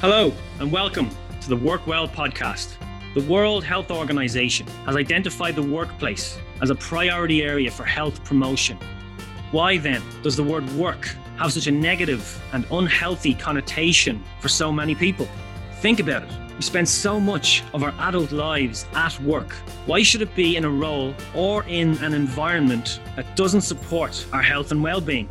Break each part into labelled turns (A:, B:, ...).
A: Hello, and welcome to the Work Well podcast. The World Health Organization has identified the workplace as a priority area for health promotion. Why then does the word work have such a negative and unhealthy connotation for so many people? Think about it. We spend so much of our adult lives at work. Why should it be in a role or in an environment that doesn't support our health and well being?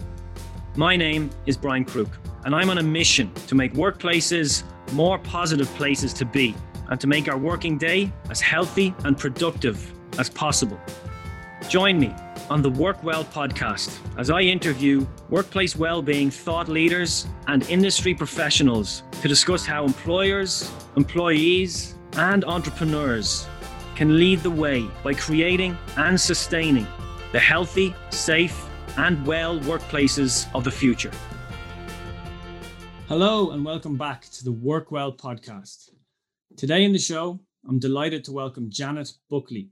A: My name is Brian Crook and I'm on a mission to make workplaces more positive places to be and to make our working day as healthy and productive as possible. Join me on the Work Well podcast as I interview workplace well-being thought leaders and industry professionals to discuss how employers, employees, and entrepreneurs can lead the way by creating and sustaining the healthy, safe, and well workplaces of the future. Hello, and welcome back to the Work Well podcast. Today in the show, I'm delighted to welcome Janet Buckley.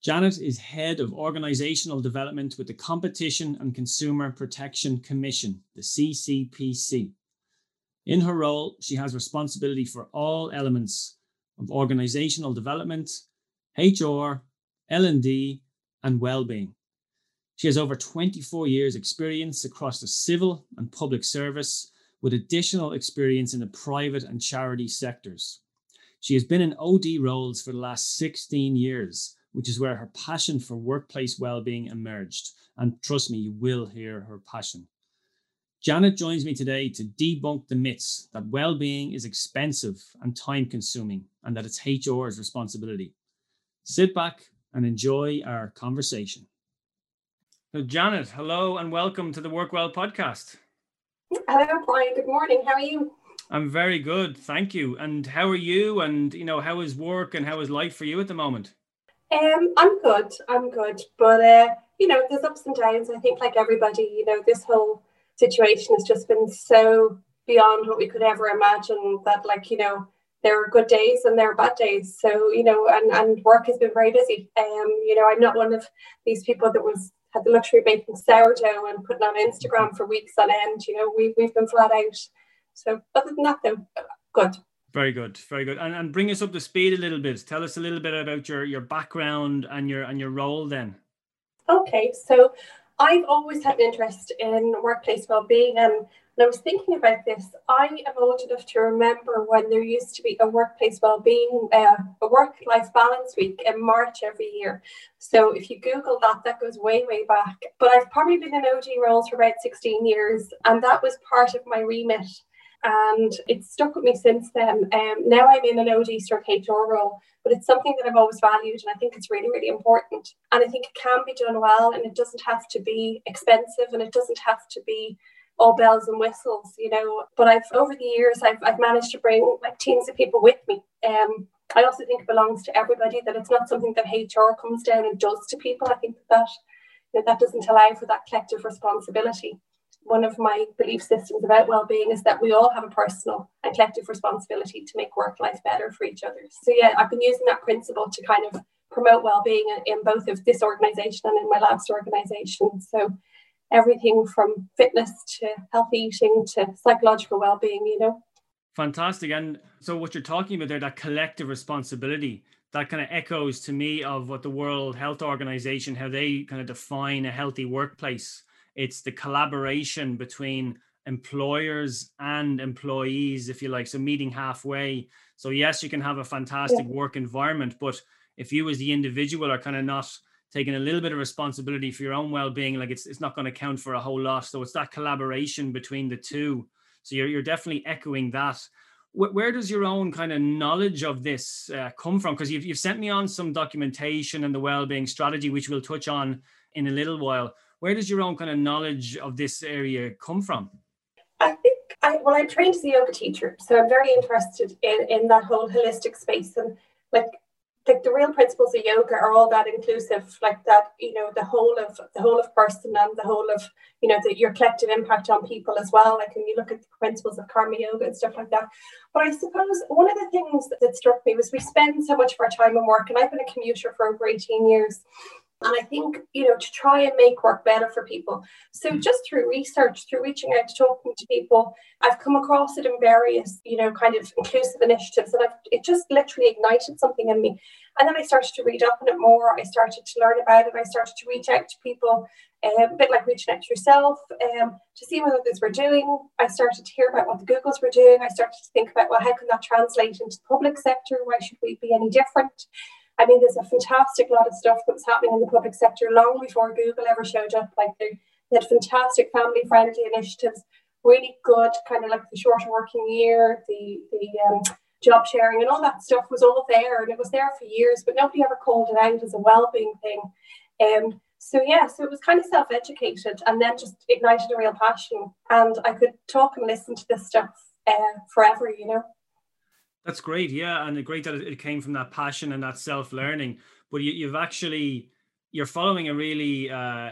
A: Janet is head of organizational development with the Competition and Consumer Protection Commission, the CCPC. In her role, she has responsibility for all elements of organizational development, HR, L&D, and well-being. She has over 24 years experience across the civil and public service with additional experience in the private and charity sectors. She has been in OD roles for the last 16 years, which is where her passion for workplace well-being emerged. And trust me, you will hear her passion. Janet joins me today to debunk the myths that well-being is expensive and time-consuming and that it's HR's responsibility. Sit back and enjoy our conversation. So Janet, hello and welcome to the Work Well podcast.
B: Hello, Brian. Good morning. How are you?
A: I'm very good, thank you. And how are you? And you know, how is work and how is life for you at the moment?
B: Um, I'm good. I'm good, but uh, you know, there's ups and downs. I think, like everybody, you know, this whole situation has just been so beyond what we could ever imagine. That, like, you know, there are good days and there are bad days. So, you know, and and work has been very busy. Um, you know, I'm not one of these people that was had the luxury of making sourdough and putting on Instagram for weeks on end. You know, we, we've been flat out. So other than that, though, good.
A: Very good, very good. And, and bring us up to speed a little bit. Tell us a little bit about your, your background and your and your role then.
B: Okay, so I've always had an interest in workplace well-being and and I was thinking about this. I am old enough to remember when there used to be a workplace well-being, uh, a work-life balance week in March every year. So if you Google that, that goes way, way back. But I've probably been in OD roles for about 16 years, and that was part of my remit. And it's stuck with me since then. Um, now I'm in an OD stroke HR role, but it's something that I've always valued, and I think it's really, really important. And I think it can be done well, and it doesn't have to be expensive, and it doesn't have to be all bells and whistles, you know. But I've over the years I've I've managed to bring like teams of people with me. Um, I also think it belongs to everybody that it's not something that HR comes down and does to people. I think that that, that doesn't allow for that collective responsibility. One of my belief systems about well-being is that we all have a personal and collective responsibility to make work life better for each other. So yeah, I've been using that principle to kind of promote well-being in both of this organization and in my last organization. So everything from fitness to healthy eating to psychological well-being you know?
A: Fantastic. And so what you're talking about there that collective responsibility that kind of echoes to me of what the world health organization how they kind of define a healthy workplace. It's the collaboration between employers and employees if you like. So meeting halfway. So yes you can have a fantastic yeah. work environment but if you as the individual are kind of not taking a little bit of responsibility for your own well-being like it's, it's not going to count for a whole lot. So it's that collaboration between the two. So you're, you're definitely echoing that. Where, where does your own kind of knowledge of this uh, come from? Because you've, you've sent me on some documentation and the well-being strategy which we'll touch on in a little while. Where does your own kind of knowledge of this area come from?
B: I think I, well i'm trained as a yoga teacher so i'm very interested in in that whole holistic space. And like like the real principles of yoga are all that inclusive like that you know the whole of the whole of person and the whole of you know the, your collective impact on people as well. Like when you look at the principles of karma yoga and stuff like that. But i suppose one of the things that struck me was we spend so much of our time in work and i've been a commuter for over 18 years And I think, you know, to try and make work better for people. So mm. just through research, through reaching out to talking to people, I've come across it in various, you know, kind of inclusive initiatives. And I've, it just literally ignited something in me. And then I started to read up on it more. I started to learn about it. I started to reach out to people, um, a bit like reaching out to yourself, um, to see what others were doing. I started to hear about what the Googles were doing. I started to think about, well, how can that translate into the public sector? Why should we be any different? I mean, there's a fantastic lot of stuff that was happening in the public sector long before Google ever showed up. Like they, they had fantastic family friendly initiatives, really good, kind of like the shorter working year, the the um, job sharing, and all that stuff was all there, and it was there for years, but nobody ever called it out as a well being thing. Um, so yeah, so it was kind of self educated, and then just ignited a real passion, and I could talk and listen to this stuff uh, forever, you know.
A: That's great, yeah, and great that it came from that passion and that self learning. But you, have actually you're following a really uh,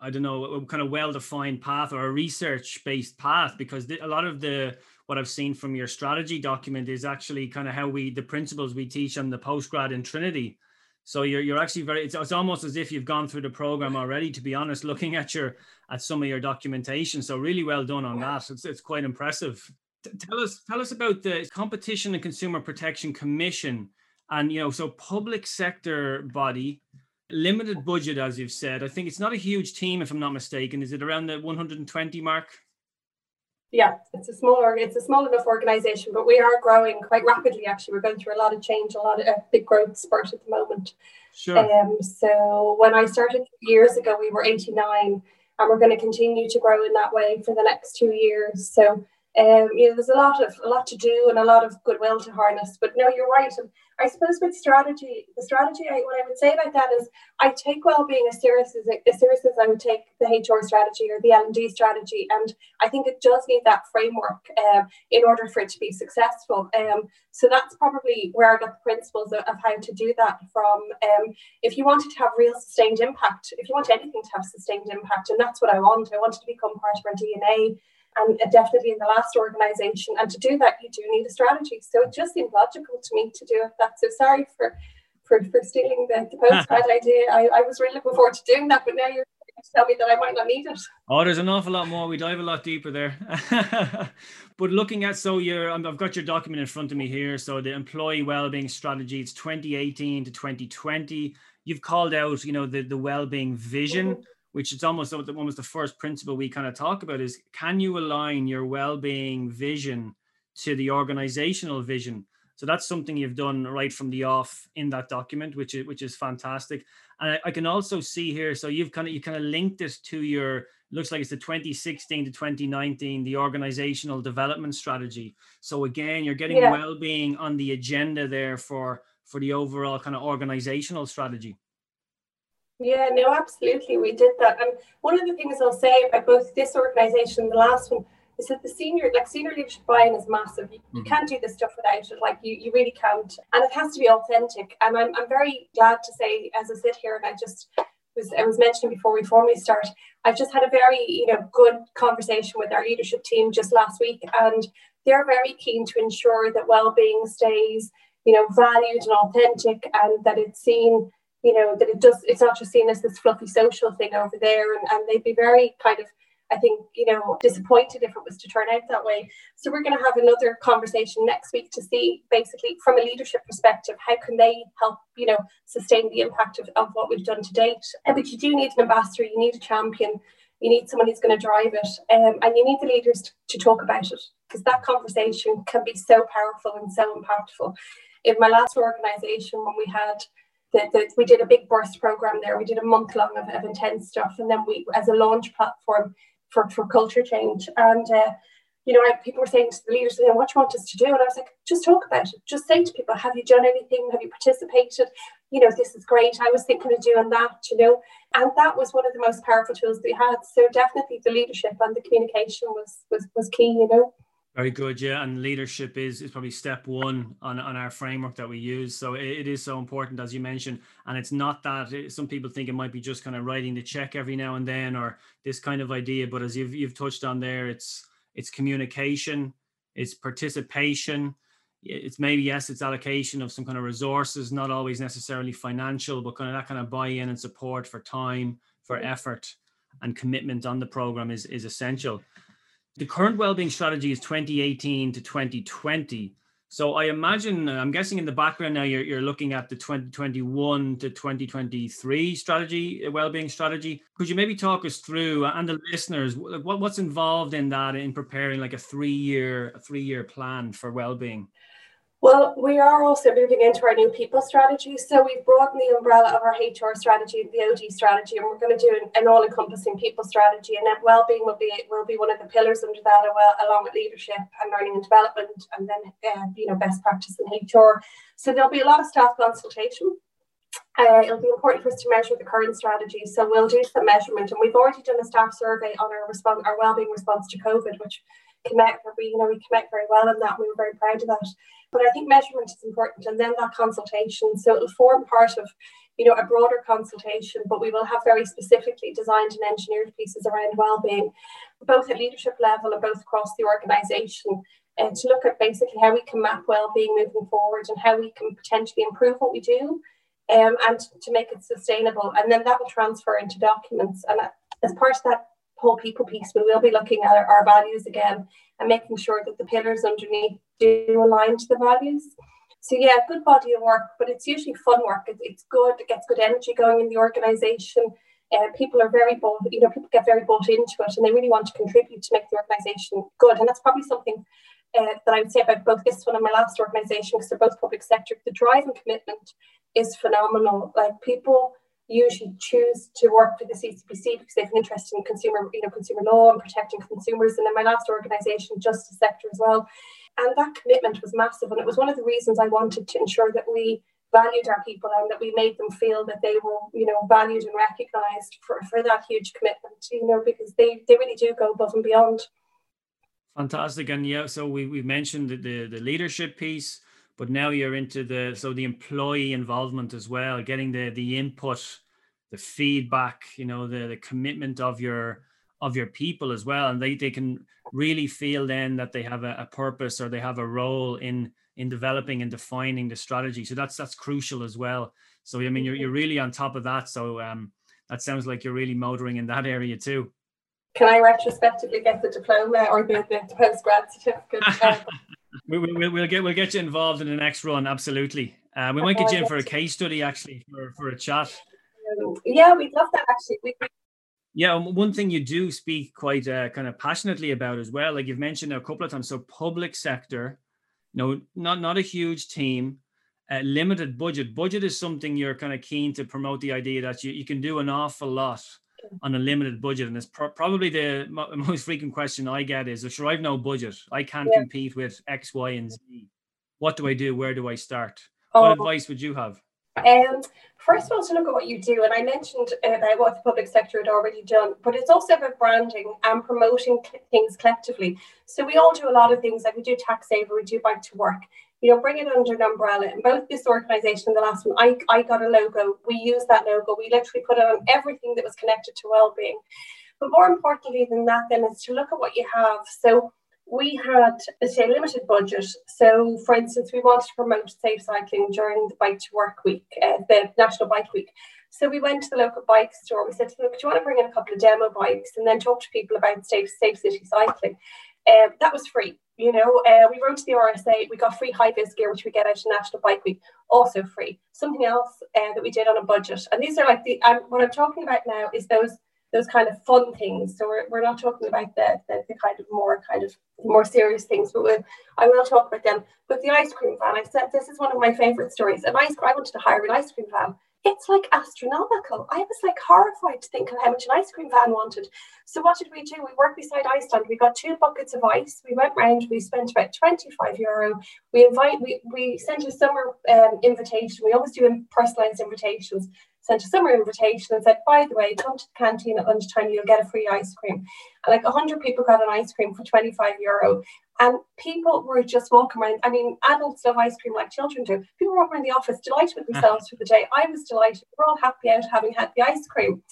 A: I don't know kind of well defined path or a research based path because a lot of the what I've seen from your strategy document is actually kind of how we the principles we teach on the postgrad in Trinity. So you're you're actually very it's, it's almost as if you've gone through the program already. To be honest, looking at your at some of your documentation, so really well done on that. It's it's quite impressive tell us tell us about the competition and consumer protection commission and you know so public sector body limited budget as you've said. I think it's not a huge team if i'm not mistaken. Is it around the 120 mark?
B: Yeah it's a smaller it's a small enough organization but we are growing quite rapidly actually. We're going through a lot of change a lot of a big growth spurt at the moment.
A: Sure.
B: Um, so when i started years ago we were 89 and we're going to continue to grow in that way for the next two years. So um, you know, there's a lot of a lot to do and a lot of goodwill to harness. But no, you're right. And I suppose with strategy, the strategy, I, what I would say about that is, I take well-being as serious as as serious as I would take the HR strategy or the L and D strategy. And I think it does need that framework um, in order for it to be successful. Um, so that's probably where I got the principles of, of how to do that from. Um, if you wanted to have real sustained impact, if you want anything to have sustained impact, and that's what I want, I wanted to become part of our DNA and definitely in the last organization. And to do that, you do need a strategy. So it just seemed logical to me to do. That. So sorry for for, for stealing the, the postgrad idea. I, I was really looking forward to doing that, but now you're tell me that I might not need it.
A: Oh, there's an awful lot more. We dive a lot deeper there. but looking at so you're, I've got your document in front of me here. So the employee well-being strategy, it's 2018 to 2020. You've called out, you know, the the well-being vision. Mm-hmm which is almost almost the first principle we kind of talk about is can you align your well-being vision to the organizational vision? So that's something you've done right from the off in that document which is which is fantastic. And I, I can also see here so you've kind of you kind of linked this to your looks like it's the 2016 to 2019 the organizational development strategy. So again you're getting yeah. well-being on the agenda there for for the overall kind of organizational strategy
B: yeah, no, absolutely. We did that. And one of the things I'll say about both this organization and the last one is that the senior, like senior leadership buy-in is massive. You, mm-hmm. you can't do this stuff without it. Like you, you really can't. And it has to be authentic. And I'm, I'm very glad to say, as I sit here and I just was I was mentioning before we formally start, I've just had a very, you know, good conversation with our leadership team just last week. And they're very keen to ensure that well-being stays, you know, valued and authentic and that it's seen you know, that it does, it's not just seen as this fluffy social thing over there. And, and they'd be very kind of, I think, you know, disappointed if it was to turn out that way. So we're going to have another conversation next week to see basically from a leadership perspective, how can they help, you know, sustain the impact of, of what we've done to date. But you do need an ambassador, you need a champion, you need someone who's going to drive it, um, and you need the leaders to, to talk about it because that conversation can be so powerful and so impactful. In my last organization, when we had the, the, we did a big burst program there. We did a month long of, of intense stuff, and then we as a launch platform for, for culture change. And uh, you know, I, people were saying to the leaders, "What do you want us to do?" And I was like, "Just talk about it. Just say to people, have you done anything? Have you participated? You know, this is great. I was thinking of doing that. You know." And that was one of the most powerful tools we had. So definitely, the leadership and the communication was was was key. You know.
A: Very good, yeah. And leadership is is probably step one on, on our framework that we use. So it, it is so important, as you mentioned. And it's not that it, some people think it might be just kind of writing the check every now and then, or this kind of idea. But as you've you've touched on there, it's it's communication, it's participation, it's maybe yes, it's allocation of some kind of resources, not always necessarily financial, but kind of that kind of buy-in and support for time, for effort, and commitment on the program is is essential. The current well-being strategy is 2018 to 2020. So I imagine, uh, I'm guessing in the background now, you're, you're looking at the 2021 to 2023 strategy, uh, well-being strategy. Could you maybe talk us through uh, and the listeners what, what's involved in that in preparing like a three-year, a three-year plan for well-being?
B: Well, we are also moving into our new people strategy. So we've broadened the umbrella of our HR strategy, the OD strategy, and we're going to do an, an all-encompassing people strategy. And then well-being will be will be one of the pillars under that, along with leadership and learning and development, and then uh, you know best practice in HR. So there'll be a lot of staff consultation. Uh, it'll be important for us to measure the current strategy. So we'll do some measurement, and we've already done a staff survey on our response, our well-being response to COVID, which connect. We you know we connect very well in that. We were very proud of that. But I think measurement is important and then that consultation. So it'll form part of you know, a broader consultation, but we will have very specifically designed and engineered pieces around well-being, both at leadership level and both across the organisation, uh, to look at basically how we can map well-being moving forward and how we can potentially improve what we do, um, and to make it sustainable. And then that will transfer into documents. And as part of that whole people piece, we will be looking at our values again and making sure that the pillars underneath do align to the values. So yeah, good body of work, but it's usually fun work. It's, it's good. It gets good energy going in the organisation. Uh, people are very bought, you know, people get very bought into it, and they really want to contribute to make the organisation good. And that's probably something uh, that I would say about both this one and my last organisation, because they're both public sector. The drive and commitment is phenomenal. Like people usually choose to work for the CCPC because they have an interest in consumer, you know, consumer law and protecting consumers. And in my last organisation, justice sector as well. And that commitment was massive. And it was one of the reasons I wanted to ensure that we valued our people and that we made them feel that they were, you know, valued and recognised for, for that huge commitment, you know, because they, they really do go above and beyond.
A: Fantastic. And yeah, so we, we've mentioned the, the leadership piece but now you're into the so the employee involvement as well getting the the input the feedback you know the, the commitment of your of your people as well. And they, they can really feel then that they have a, a purpose or they have a role in in developing and defining the strategy. So that's that's crucial as well. So i mean you're, you're really on top of that. So um that sounds like you're really motoring in that area too.
B: Can i retrospectively get the diploma or the, the post grad certificate
A: we, we, we'll get we'll get you involved in the next run. Absolutely. Uh, we might get you in for a case study actually for, for a chat.
B: Yeah, we'd love that actually. We,
A: yeah, one thing you do speak quite uh, kind of passionately about as well, like you've mentioned a couple of times. So public sector, you know, not not a huge team, uh, limited budget. Budget is something you're kind of keen to promote the idea that you, you can do an awful lot on a limited budget. And it's pro- probably the most frequent question I get is, sure, I've no budget. I can't yeah. compete with X, Y, and Z. What do I do? Where do I start? Oh. What advice would you have?
B: Um, first of all, to look at what you do, and I mentioned about what the public sector had already done, but it's also about branding and promoting things collectively. So we all do a lot of things, like we do tax saver, we do bike to work you know, bring it under an umbrella. And both this organization and the last one, I, I got a logo. We used that logo. We literally put it on everything that was connected to well-being. But more importantly than that, then, is to look at what you have. So we had, say, limited budget. So, for instance, we wanted to promote safe cycling during the Bike to Work Week, uh, the National Bike Week. So we went to the local bike store. We said, look, do you want to bring in a couple of demo bikes and then talk to people about safe, safe city cycling? Um, that was free. You know, uh, we wrote to the RSA, we got free high vis gear, which we get out of National Bike Week, also free. Something else uh, that we did on a budget. And these are like the, um, what I'm talking about now is those those kind of fun things. So we're, we're not talking about the, the, the kind of more kind of more serious things, but we'll, I will talk about them. But the ice cream van, I said this is one of my favorite stories. An ice, I wanted to hire an ice cream van it's like astronomical. I was like horrified to think of how much an ice cream van wanted. So what did we do? We worked beside Iceland. We got two buckets of ice. We went round. We spent about 25 euro. We invite. We, we sent a summer um, invitation. We always do personalized invitations. Sent a summer invitation and said, by the way, come to the canteen at lunchtime. You'll get a free ice cream. And like 100 people got an ice cream for 25 euro. And people were just walking around. I mean, adults love ice cream like children do. People were around the office delighted with themselves for the day. I was delighted. We're all happy out having had the ice cream.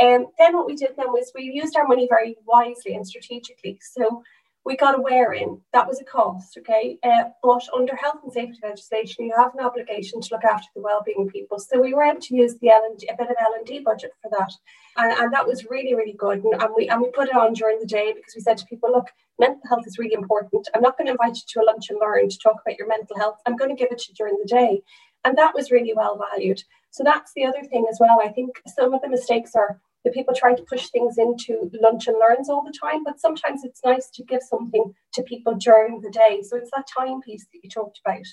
B: And um, then what we did then was we used our money very wisely and strategically. So we got a wear in. That was a cost, okay? Uh, but under health and safety legislation, you have an obligation to look after the well-being of people. So we were able to use the L&D, a bit of L&D budget for that. And, and that was really, really good. And, and, we, and we put it on during the day because we said to people, look, mental health is really important. I'm not going to invite you to a lunch and learn to talk about your mental health. I'm going to give it to you during the day. And that was really well valued. So that's the other thing as well. I think some of the mistakes are that people try to push things into lunch and learns all the time, but sometimes it's nice to give something to people during the day. So it's that time piece that you talked about.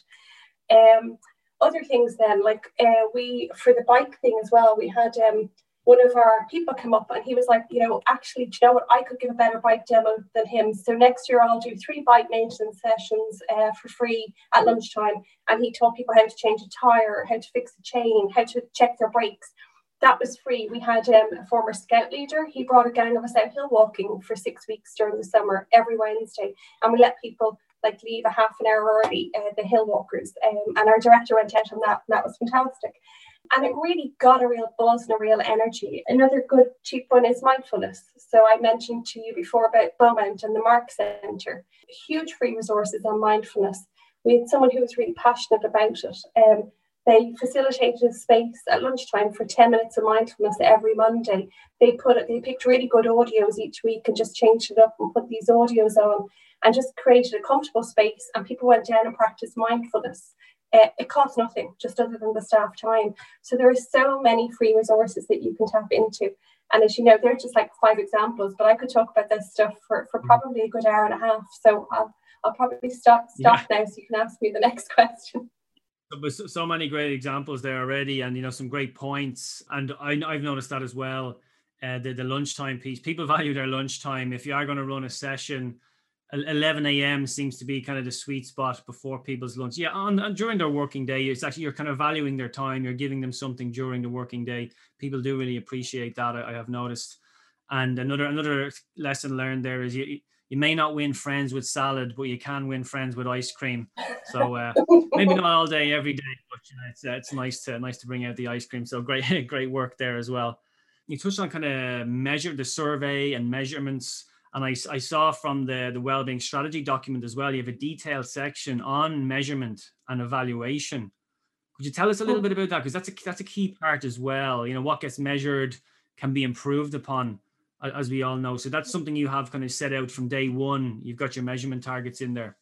B: Um, other things then, like uh, we for the bike thing as well, we had um, one of our people come up and he was like, you know, actually, do you know what? I could give a better bike demo than him. So next year I'll do three bike maintenance sessions uh, for free at lunchtime. And he taught people how to change a tire, how to fix a chain, how to check their brakes that was free. We had um, a former scout leader. He brought a gang of us out hill walking for six weeks during the summer every Wednesday, and we let people like leave a half an hour early. Uh, the hill walkers, um, and our director went out on that, and that was fantastic. And it really got a real buzz and a real energy. Another good cheap one is mindfulness. So I mentioned to you before about Beaumont and the Mark Centre. Huge free resources on mindfulness. We had someone who was really passionate about it. Um, they facilitated a space at lunchtime for 10 minutes of mindfulness every Monday. They put it, they picked really good audios each week and just changed it up and put these audios on and just created a comfortable space. And people went down and practiced mindfulness. Uh, it costs nothing, just other than the staff time. So there are so many free resources that you can tap into. And as you know, they're just like five examples, but I could talk about this stuff for, for mm-hmm. probably a good hour and a half. So I'll, I'll probably stop stop yeah. now so you can ask me the next question
A: so, so many great examples there already, and you know some great points. And I, I've noticed that as well. Uh, the the lunchtime piece, people value their lunchtime. If you are going to run a session, 11 a.m. seems to be kind of the sweet spot before people's lunch. Yeah, on, on, during their working day, it's actually you're kind of valuing their time. You're giving them something during the working day. People do really appreciate that. I, I have noticed. And another another lesson learned there is you you may not win friends with salad, but you can win friends with ice cream. So uh, maybe not all day, every day, but you know, it's uh, it's nice to nice to bring out the ice cream. So great great work there as well. You touched on kind of measure the survey and measurements, and I, I saw from the the wellbeing strategy document as well. You have a detailed section on measurement and evaluation. Could you tell us a little bit about that? Because that's a that's a key part as well. You know what gets measured can be improved upon as we all know. So that's something you have kind of set out from day one. You've got your measurement targets in there.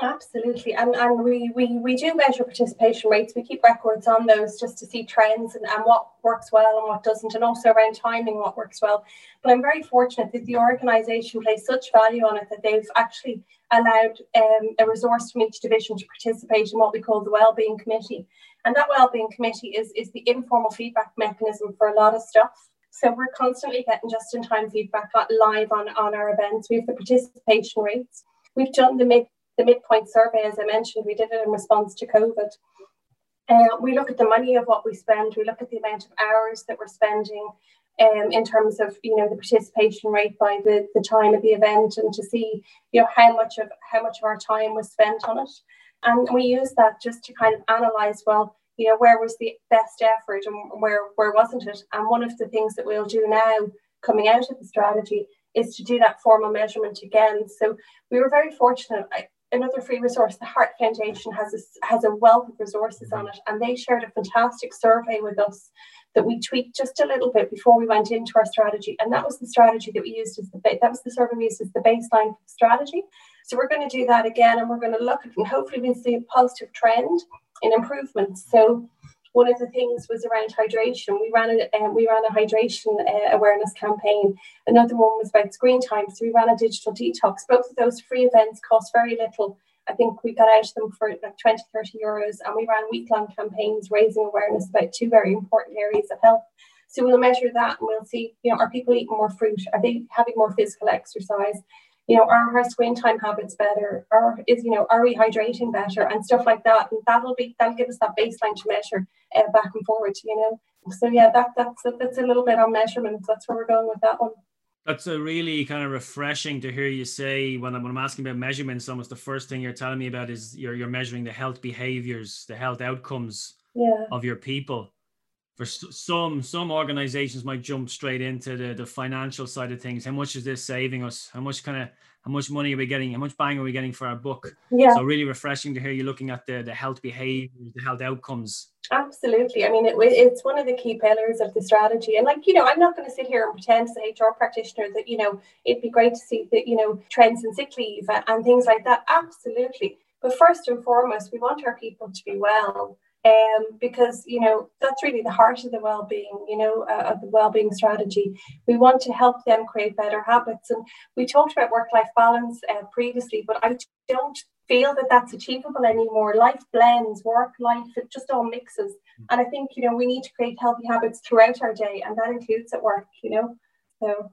B: Absolutely. And, and we, we, we do measure participation rates. We keep records on those just to see trends and, and what works well and what doesn't, and also around timing what works well. But I'm very fortunate that the organisation places such value on it that they've actually allowed um, a resource from each division to participate in what we call the Wellbeing Committee. And that Wellbeing Committee is, is the informal feedback mechanism for a lot of stuff. So we're constantly getting just in time feedback live on, on our events. We have the participation rates. We've done the mid the midpoint survey, as I mentioned, we did it in response to COVID. Uh, we look at the money of what we spend. We look at the amount of hours that we're spending um, in terms of you know the participation rate by the, the time of the event and to see you know how much of how much of our time was spent on it. And we use that just to kind of analyze well you know, where was the best effort and where where wasn't it? And one of the things that we'll do now coming out of the strategy is to do that formal measurement again. So we were very fortunate. I, another free resource, the Heart Foundation has a, has a wealth of resources on mm-hmm. it, and they shared a fantastic survey with us that we tweaked just a little bit before we went into our strategy, and that was the strategy that we used as the that was the survey we used as the baseline strategy. So we're going to do that again, and we're going to look at and hopefully we'll see a positive trend in improvements. So one of the things was around hydration. We ran a um, we ran a hydration uh, awareness campaign. Another one was about screen time. So we ran a digital detox. Both of those free events cost very little. I think we got out of them for like 20, 30 euros, and we ran week long campaigns raising awareness about two very important areas of health. So we'll measure that and we'll see, you know, are people eating more fruit? Are they having more physical exercise? You know, are our screen time habits better? Or is, you know, are we hydrating better and stuff like that? And that'll be that'll give us that baseline to measure uh, back and forward, you know. So yeah, that that's a, that's a little bit on measurements. That's where we're going with that one.
A: That's a really kind of refreshing to hear you say when I'm, when I'm asking about measurements. Almost the first thing you're telling me about is you're you're measuring the health behaviors, the health outcomes
B: yeah.
A: of your people. For some some organizations might jump straight into the the financial side of things. How much is this saving us? How much kind of how much money are we getting? How much bang are we getting for our book? Yeah. So really refreshing to hear you looking at the the health behaviors the health outcomes.
B: Absolutely. I mean it, it's one of the key pillars of the strategy. And like you know i'm not going to sit here and pretend as a hr practitioner that you know it'd be great to see that you know trends in sick leave and things like that. Absolutely. But first and foremost we want our people to be well um, because you know that's really the heart of the well-being you know uh, of the well-being strategy. We want to help them create better habits. And we talked about work-life balance uh, previously but i don't feel that that's achievable anymore. Life blends work life it just all mixes. Mm. and i think you know we need to create healthy habits throughout our day and that includes at work you know so.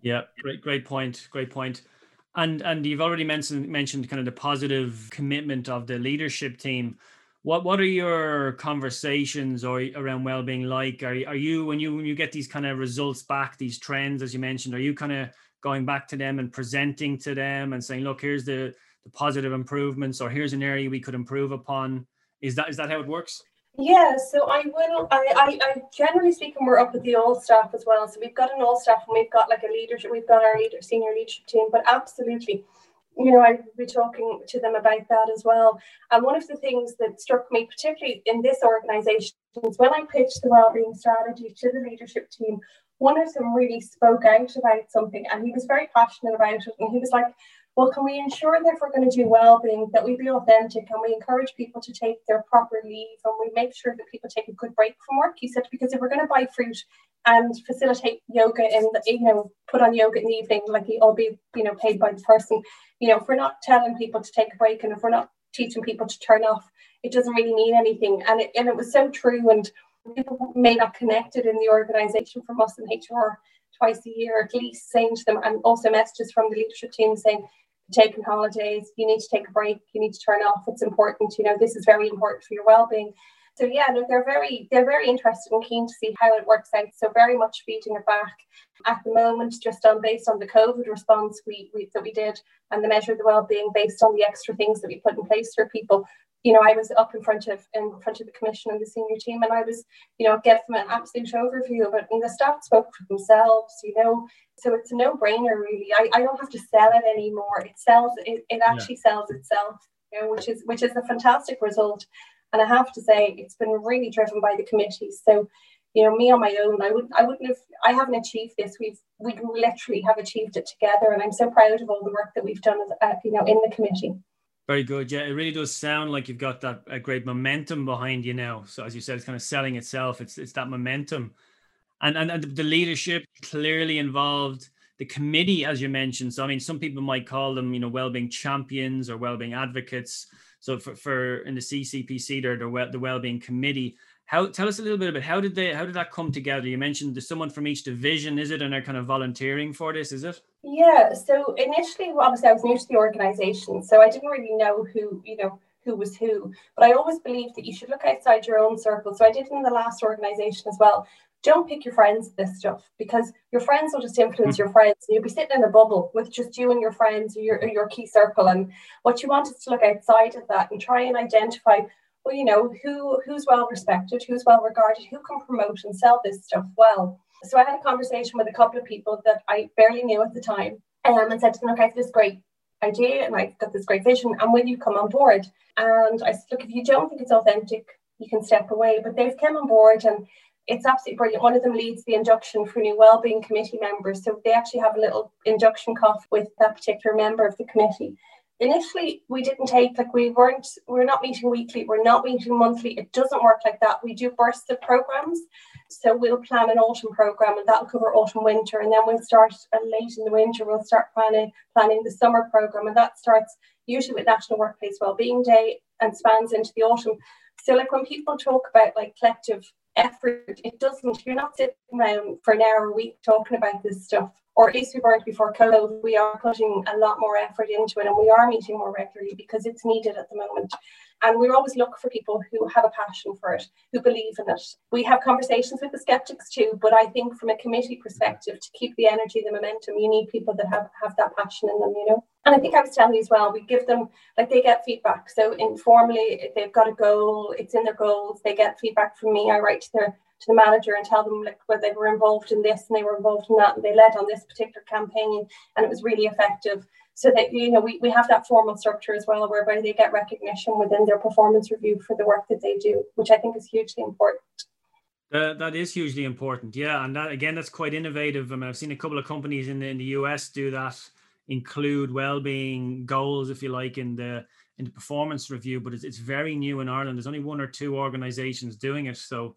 A: Yeah great great point great point. And and you've already mentioned mentioned kind of the positive commitment of the leadership team what what are your conversations or around well-being like are, are you when you when you get these kind of results back these trends as you mentioned are you kind of going back to them and presenting to them and saying look here's the the positive improvements or here's an area we could improve upon is that is that how it works
B: yeah, so I will. I, I, I generally speaking, we're up with the all staff as well. So we've got an all staff, and we've got like a leadership. We've got our leader, senior leadership team. But absolutely, you know, I'd be talking to them about that as well. And one of the things that struck me, particularly in this organization, is when I pitched the wellbeing strategy to the leadership team, one of them really spoke out about something and he was very passionate about it. And he was like, well, can we ensure that if we're going to do well-being, that we be authentic and we encourage people to take their proper leave and we make sure that people take a good break from work? He said, because if we're going to buy fruit and facilitate yoga in the, you know, put on yoga in the evening, like all be, you know, paid by the person, you know, if we're not telling people to take a break and if we're not teaching people to turn off, it doesn't really mean anything. And it, and it was so true. And people may not connect it in the organization from us in HR twice a year, at least saying to them, and also messages from the leadership team saying, taking holidays, you need to take a break, you need to turn off. It's important, you know, this is very important for your well-being. So yeah, no, they're very they're very interested and keen to see how it works out. So very much feeding it back at the moment, just on based on the COVID response we, we that we did and the measure of the well-being based on the extra things that we put in place for people. You know, I was up in front of in front of the commission and the senior team, and I was, you know, give them an absolute overview of it. And the staff spoke for themselves, you know. So it's a no-brainer, really. I, I don't have to sell it anymore. It sells. It, it actually yeah. sells itself. You know, which is which is a fantastic result. And I have to say, it's been really driven by the committees. So, you know, me on my own, I wouldn't, I wouldn't have, I haven't achieved this. We've, we literally have achieved it together, and I'm so proud of all the work that we've done, uh, you know, in the committee.
A: Very good. Yeah, it really does sound like you've got that a great momentum behind you now. So as you said, it's kind of selling itself. It's it's that momentum, and and, and the leadership clearly involved. The committee, as you mentioned. So I mean, some people might call them, you know, well-being champions or well-being advocates. So for, for in the CCPC, they're the, well, the well-being committee. How tell us a little bit about how did they how did that come together? You mentioned there's someone from each division, is it? And they're kind of volunteering for this, is it?
B: Yeah. So initially, obviously, I was new to the organization, so I didn't really know who you know who was who. But I always believed that you should look outside your own circle. So I did in the last organization as well don't pick your friends this stuff because your friends will just influence mm. your friends. You'll be sitting in a bubble with just you and your friends, your your key circle, and what you want is to look outside of that and try and identify. Well, you know who who's well respected, who's well regarded, who can promote and sell this stuff well. So I had a conversation with a couple of people that I barely knew at the time, um, and said to them, "Okay, this great idea, and I've got this great vision, and will you come on board?" And I said, "Look, if you don't think it's authentic, you can step away." But they've come on board and it's absolutely brilliant. One of them leads the induction for new wellbeing committee members. So they actually have a little induction coffee with that particular member of the committee. Initially, we didn't take like we weren't we're not meeting weekly, we're not meeting monthly. It doesn't work like that. We do bursts of programs. So we'll plan an autumn program and that'll cover autumn winter. And then we'll start uh, late in the winter, we'll start planning planning the summer program. And that starts usually with National Workplace Wellbeing Day and spans into the autumn. So like when people talk about like collective effort. It doesn't, you're not sitting around for an hour a week talking about this stuff. Or at least we weren't before COVID. We are putting a lot more effort into it and we are meeting more regularly because it's needed at the moment. And we always look for people who have a passion for it, who believe in it. We have conversations with the skeptics too, but I think from a committee perspective, to keep the energy, the momentum, you need people that have, have that passion in them, you know. And I think I was telling you as well, we give them, like they get feedback. So informally, they've got a goal, it's in their goals, they get feedback from me. I write to their to the manager and tell them like whether they were involved in this and they were involved in that and they led on this particular campaign and it was really effective. So that you know we, we have that formal structure as well whereby they get recognition within their performance review for the work that they do, which I think is hugely important.
A: Uh, that is hugely important, yeah, and that again, that's quite innovative. I mean, I've seen a couple of companies in the in the US do that, include well-being goals, if you like, in the in the performance review. But it's, it's very new in Ireland. There's only one or two organisations doing it, so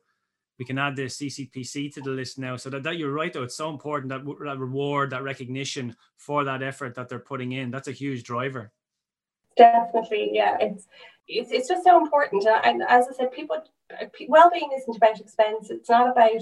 A: we can add the CCPC to the list now. So that, that you're right, though, it's so important that, that reward, that recognition for that effort that they're putting in. That's a huge driver.
B: Definitely, yeah. It's it's, it's just so important. And as I said, people well-being isn't about expense. It's not about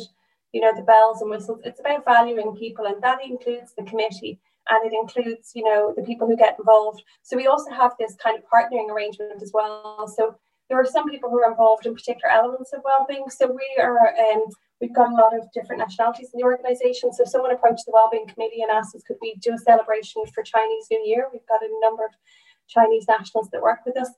B: you know the bells and whistles. It's about valuing people, and that includes the committee and it includes you know the people who get involved. So we also have this kind of partnering arrangement as well. So there are some people who are involved in particular elements of well-being. So we are, um, we've got a lot of different nationalities in the organisation. So someone approached the well-being committee and asked us, could we do a celebration for Chinese New Year? We've got a number of Chinese nationals that work with us.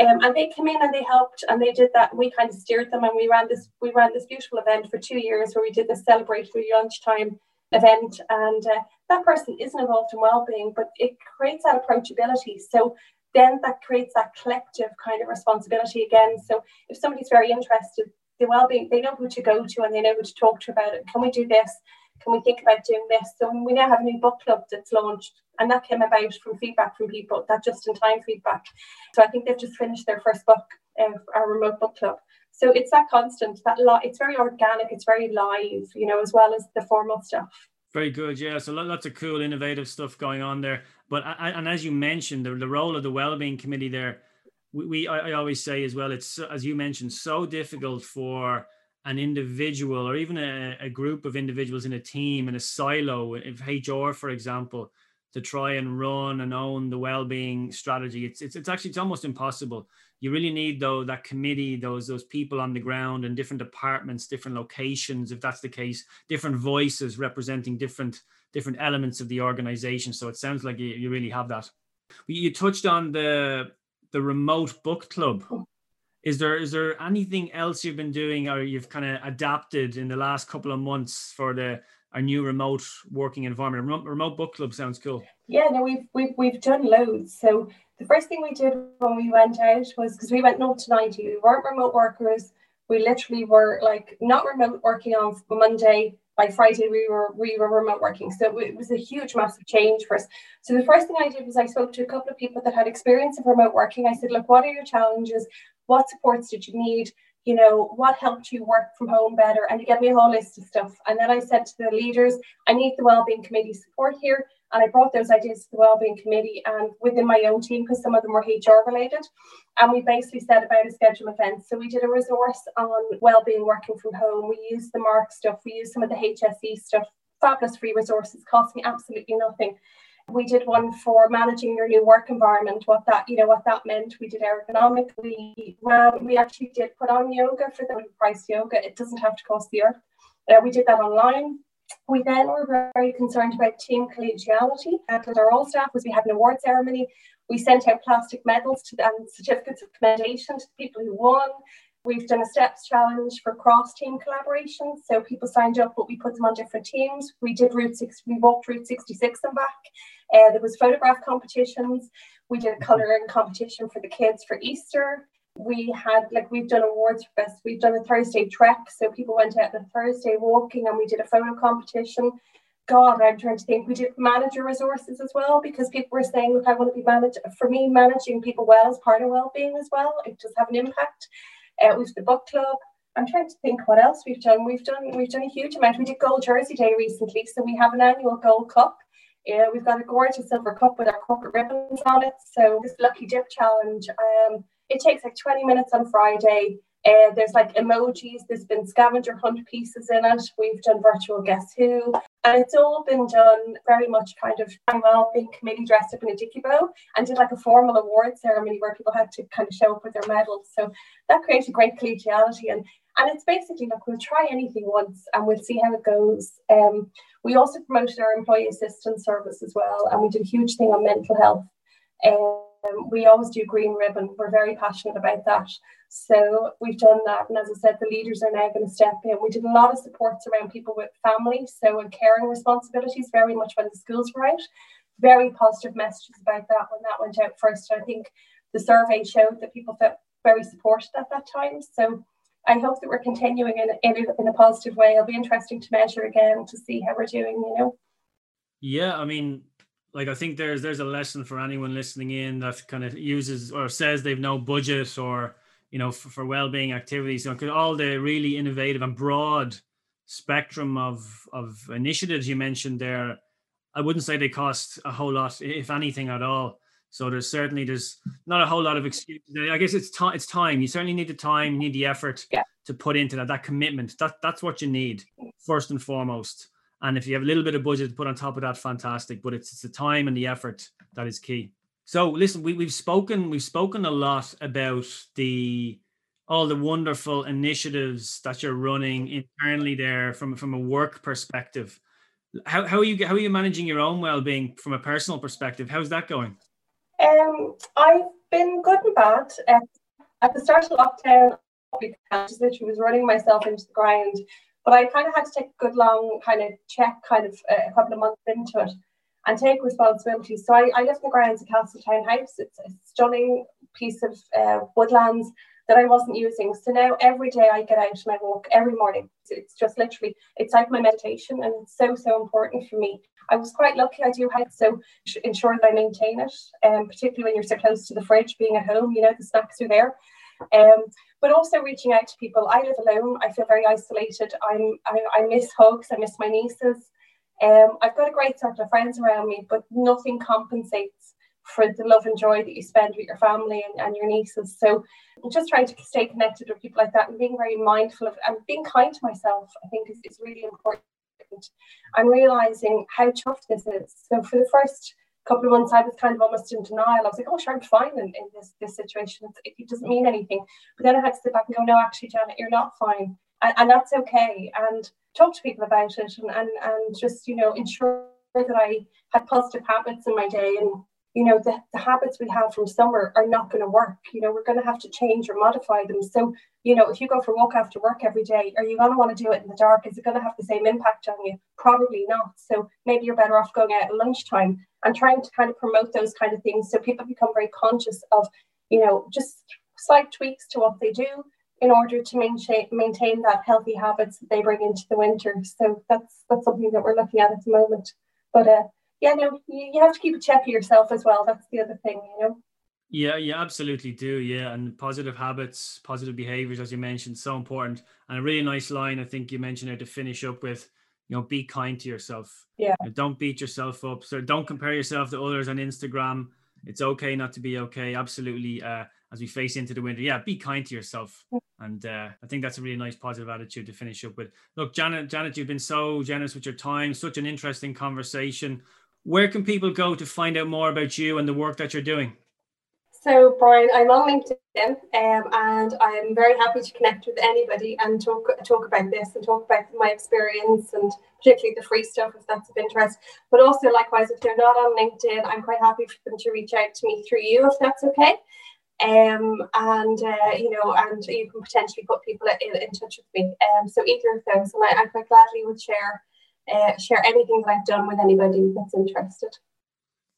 B: Um, and they came in and they helped and they did that. We kind of steered them and we ran this we ran this beautiful event for two years where we did this celebratory lunchtime event. And uh, that person isn't involved in well-being, but it creates that approachability. So then that creates that collective kind of responsibility again. So if somebody's very interested, the well-being, they know who to go to and they know who to talk to about it. Can we do this? Can we think about doing this? So we now have a new book club that's launched, and that came about from feedback from people, that just in time feedback. So I think they've just finished their first book, uh, our remote book club. So it's that constant, that lot. It's very organic. It's very live, you know, as well as the formal stuff.
A: Very good. Yeah. So lots of cool, innovative stuff going on there. But and as you mentioned, the, the role of the well-being committee there, we, we I, always say as well, it's as you mentioned, so difficult for an individual or even a, a group of individuals in a team in a silo, if HR, for example, to try and run and own the well-being strategy. It's it's it's actually it's almost impossible. You really need though that committee, those those people on the ground in different departments, different locations, if that's the case, different voices representing different different elements of the organization. So it sounds like you, you really have that. You touched on the the remote book club. Is there is there anything else you've been doing or you've kind of adapted in the last couple of months for the our new remote working environment. Remote, remote book club sounds cool.
B: Yeah, no, we've we've we've done loads. So the first thing we did when we went out was because we went north to ninety. We weren't remote workers. We literally were like not remote working on Monday. By Friday, we were we were remote working. So it was a huge, massive change for us. So the first thing I did was I spoke to a couple of people that had experience of remote working. I said, look, what are your challenges? What supports did you need? You know, what helped you work from home better? And he gave me a whole list of stuff. And then I said to the leaders, I need the wellbeing committee support here. And I brought those ideas to the wellbeing committee and within my own team, because some of them were HR related. And we basically set about a schedule of events. So we did a resource on wellbeing working from home. We used the Mark stuff. We used some of the HSE stuff, fabulous free resources, cost me absolutely nothing. We did one for managing your new work environment, what that, you know, what that meant. We did ergonomic. We ran, we actually did put on yoga for the price yoga. It doesn't have to cost the earth. Uh, we did that online. We then were very concerned about team collegiality. And with our all staff was we had an award ceremony. We sent out plastic medals to and certificates of commendation to the people who won. We've done a steps challenge for cross team collaboration. So people signed up, but we put them on different teams. We did Route 6, we walked Route 66 and back. Uh, there was photograph competitions. We did a mm-hmm. colouring competition for the kids for Easter. We had like we've done awards for best. We've done a Thursday trek, so people went out the Thursday walking, and we did a photo competition. God, I'm trying to think. We did manager resources as well because people were saying, look, I want to be managed. For me, managing people well is part of well-being as well. It does have an impact. Uh, we've the book club. I'm trying to think what else we've done. We've done we've done a huge amount. We did Gold Jersey Day recently, so we have an annual Gold Cup. Yeah, we've got a gorgeous silver cup with our corporate ribbons on it. So this lucky dip challenge, um, it takes like 20 minutes on Friday. Uh, there's like emojis, there's been scavenger hunt pieces in it. We've done virtual guess who, and it's all been done very much kind of well being committee dressed up in a dicky bow and did like a formal award ceremony where people had to kind of show up with their medals. So that created great collegiality and and it's basically look, we'll try anything once and we'll see how it goes. Um, we also promoted our employee assistance service as well, and we did a huge thing on mental health. Um, we always do green ribbon. We're very passionate about that. So we've done that. And as I said, the leaders are now going to step in. We did a lot of supports around people with families, so and caring responsibilities, very much when the schools were out. Very positive messages about that when that went out first. I think the survey showed that people felt very supported at that time. So I hope that we're continuing in, in, in a positive way. It'll be interesting to measure again to see how we're doing, you know.
A: Yeah, I mean, like I think there's there's a lesson for anyone listening in that kind of uses or says they've no budget or you know for, for well-being activities. You know, all the really innovative and broad spectrum of of initiatives you mentioned there, I wouldn't say they cost a whole lot, if anything at all. So there's certainly there's not a whole lot of excuses. I guess it's time. It's time. You certainly need the time. You need the effort
B: yeah.
A: to put into that. That commitment. That that's what you need first and foremost. And if you have a little bit of budget to put on top of that, fantastic. But it's, it's the time and the effort that is key. So listen, we, we've spoken we've spoken a lot about the all the wonderful initiatives that you're running internally there from from a work perspective. How, how are you how are you managing your own well-being from a personal perspective? How's that going?
B: Um, I've been good and bad. Uh, at the start of lockdown, I literally was running myself into the ground, but I kind of had to take a good long kind of check, kind of uh, a couple of months into it, and take responsibility. So I, I live in the grounds of Castletown House. It's a stunning piece of uh, woodlands that I wasn't using. So now every day I get out and I walk every morning. It's just literally, it's like my meditation and it's so, so important for me. I was quite lucky I do have so ensure that I maintain it, um, particularly when you're so close to the fridge, being at home, you know, the snacks are there. Um, but also reaching out to people. I live alone. I feel very isolated. I'm, I, I miss hugs. I miss my nieces. Um, I've got a great circle of friends around me, but nothing compensates for the love and joy that you spend with your family and, and your nieces. So just trying to stay connected with people like that and being very mindful of and being kind to myself, I think is, is really important. I'm realizing how tough this is. So for the first couple of months, I was kind of almost in denial. I was like, oh, sure, I'm fine in, in this, this situation. It, it doesn't mean anything. But then I had to sit back and go, no, actually, Janet, you're not fine. And, and that's okay. And talk to people about it and, and, and just, you know, ensure that I had positive habits in my day. And you know the, the habits we have from summer are not going to work. You know we're going to have to change or modify them. So you know if you go for a walk after work every day are you going to want to do it in the dark? Is it going to have the same impact on you? Probably not. So maybe you're better off going out at lunchtime and trying to kind of promote those kind of things so people become very conscious of you know just slight tweaks to what they do in order to maintain maintain that healthy habits that they bring into the winter so that's that's something that we're looking at at the moment but uh yeah, no, you, you have to keep a check of yourself as well. That's the other thing, you know.
A: Yeah, you absolutely do. Yeah, and positive habits, positive behaviors, as you mentioned, so important. And a really nice line, I think you mentioned there to finish up with. You know, be kind to yourself.
B: Yeah.
A: You know, don't beat yourself up. So don't compare yourself to others on Instagram. It's okay not to be okay. Absolutely. Uh, as we face into the winter, yeah, be kind to yourself. And uh, I think that's a really nice positive attitude to finish up with. Look, Janet, Janet, you've been so generous with your time. Such an interesting conversation where can people go to find out more about you and the work that you're doing?
B: So, Brian, I'm on LinkedIn um, and I'm very happy to connect with anybody and talk talk about this and talk about my experience and particularly the free stuff if that's of interest. But also, likewise, if they're not on LinkedIn, I'm quite happy for them to reach out to me through you if that's okay. Um, and uh, you know, and you can potentially put people in, in touch with me. Um, so either of those, and I, I quite gladly would share uh, share anything that I've done with anybody that's interested.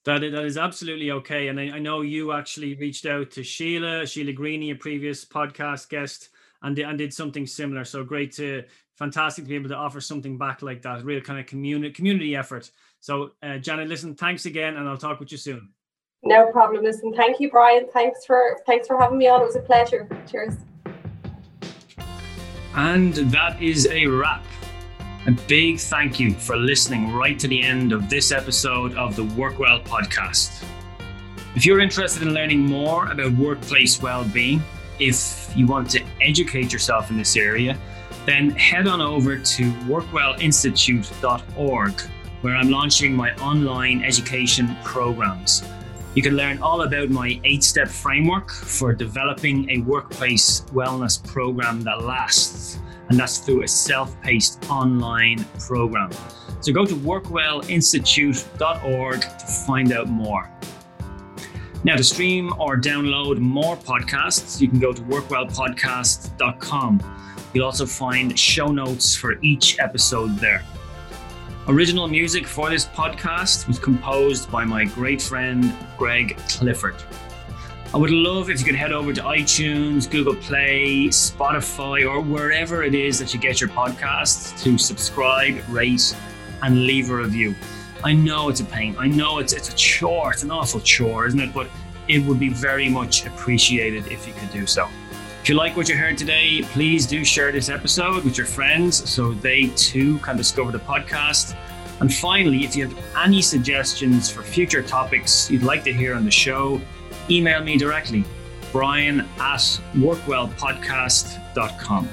A: That is, that is absolutely okay. And I, I, know you actually reached out to Sheila, Sheila Greeny, a previous podcast guest, and, and did something similar. So great to, fantastic to be able to offer something back like that, real kind of community community effort. So uh, Janet, listen, thanks again, and I'll talk with you soon.
B: No problem. Listen, thank you, Brian. Thanks for thanks for having me on. It was a pleasure. Cheers.
A: And that is a wrap. A big thank you for listening right to the end of this episode of the Workwell podcast. If you're interested in learning more about workplace well-being, if you want to educate yourself in this area, then head on over to workwellinstitute.org, where I'm launching my online education programs. You can learn all about my eight step framework for developing a workplace wellness program that lasts, and that's through a self paced online program. So go to workwellinstitute.org to find out more. Now, to stream or download more podcasts, you can go to workwellpodcast.com. You'll also find show notes for each episode there. Original music for this podcast was composed by my great friend Greg Clifford. I would love if you could head over to iTunes, Google Play, Spotify, or wherever it is that you get your podcasts to subscribe, rate, and leave a review. I know it's a pain. I know it's it's a chore. It's an awful chore, isn't it? But it would be very much appreciated if you could do so. If you like what you heard today, please do share this episode with your friends so they too can discover the podcast. And finally, if you have any suggestions for future topics you'd like to hear on the show, email me directly, brian at workwellpodcast.com.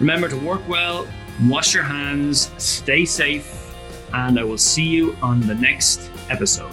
A: Remember to work well, wash your hands, stay safe, and I will see you on the next episode.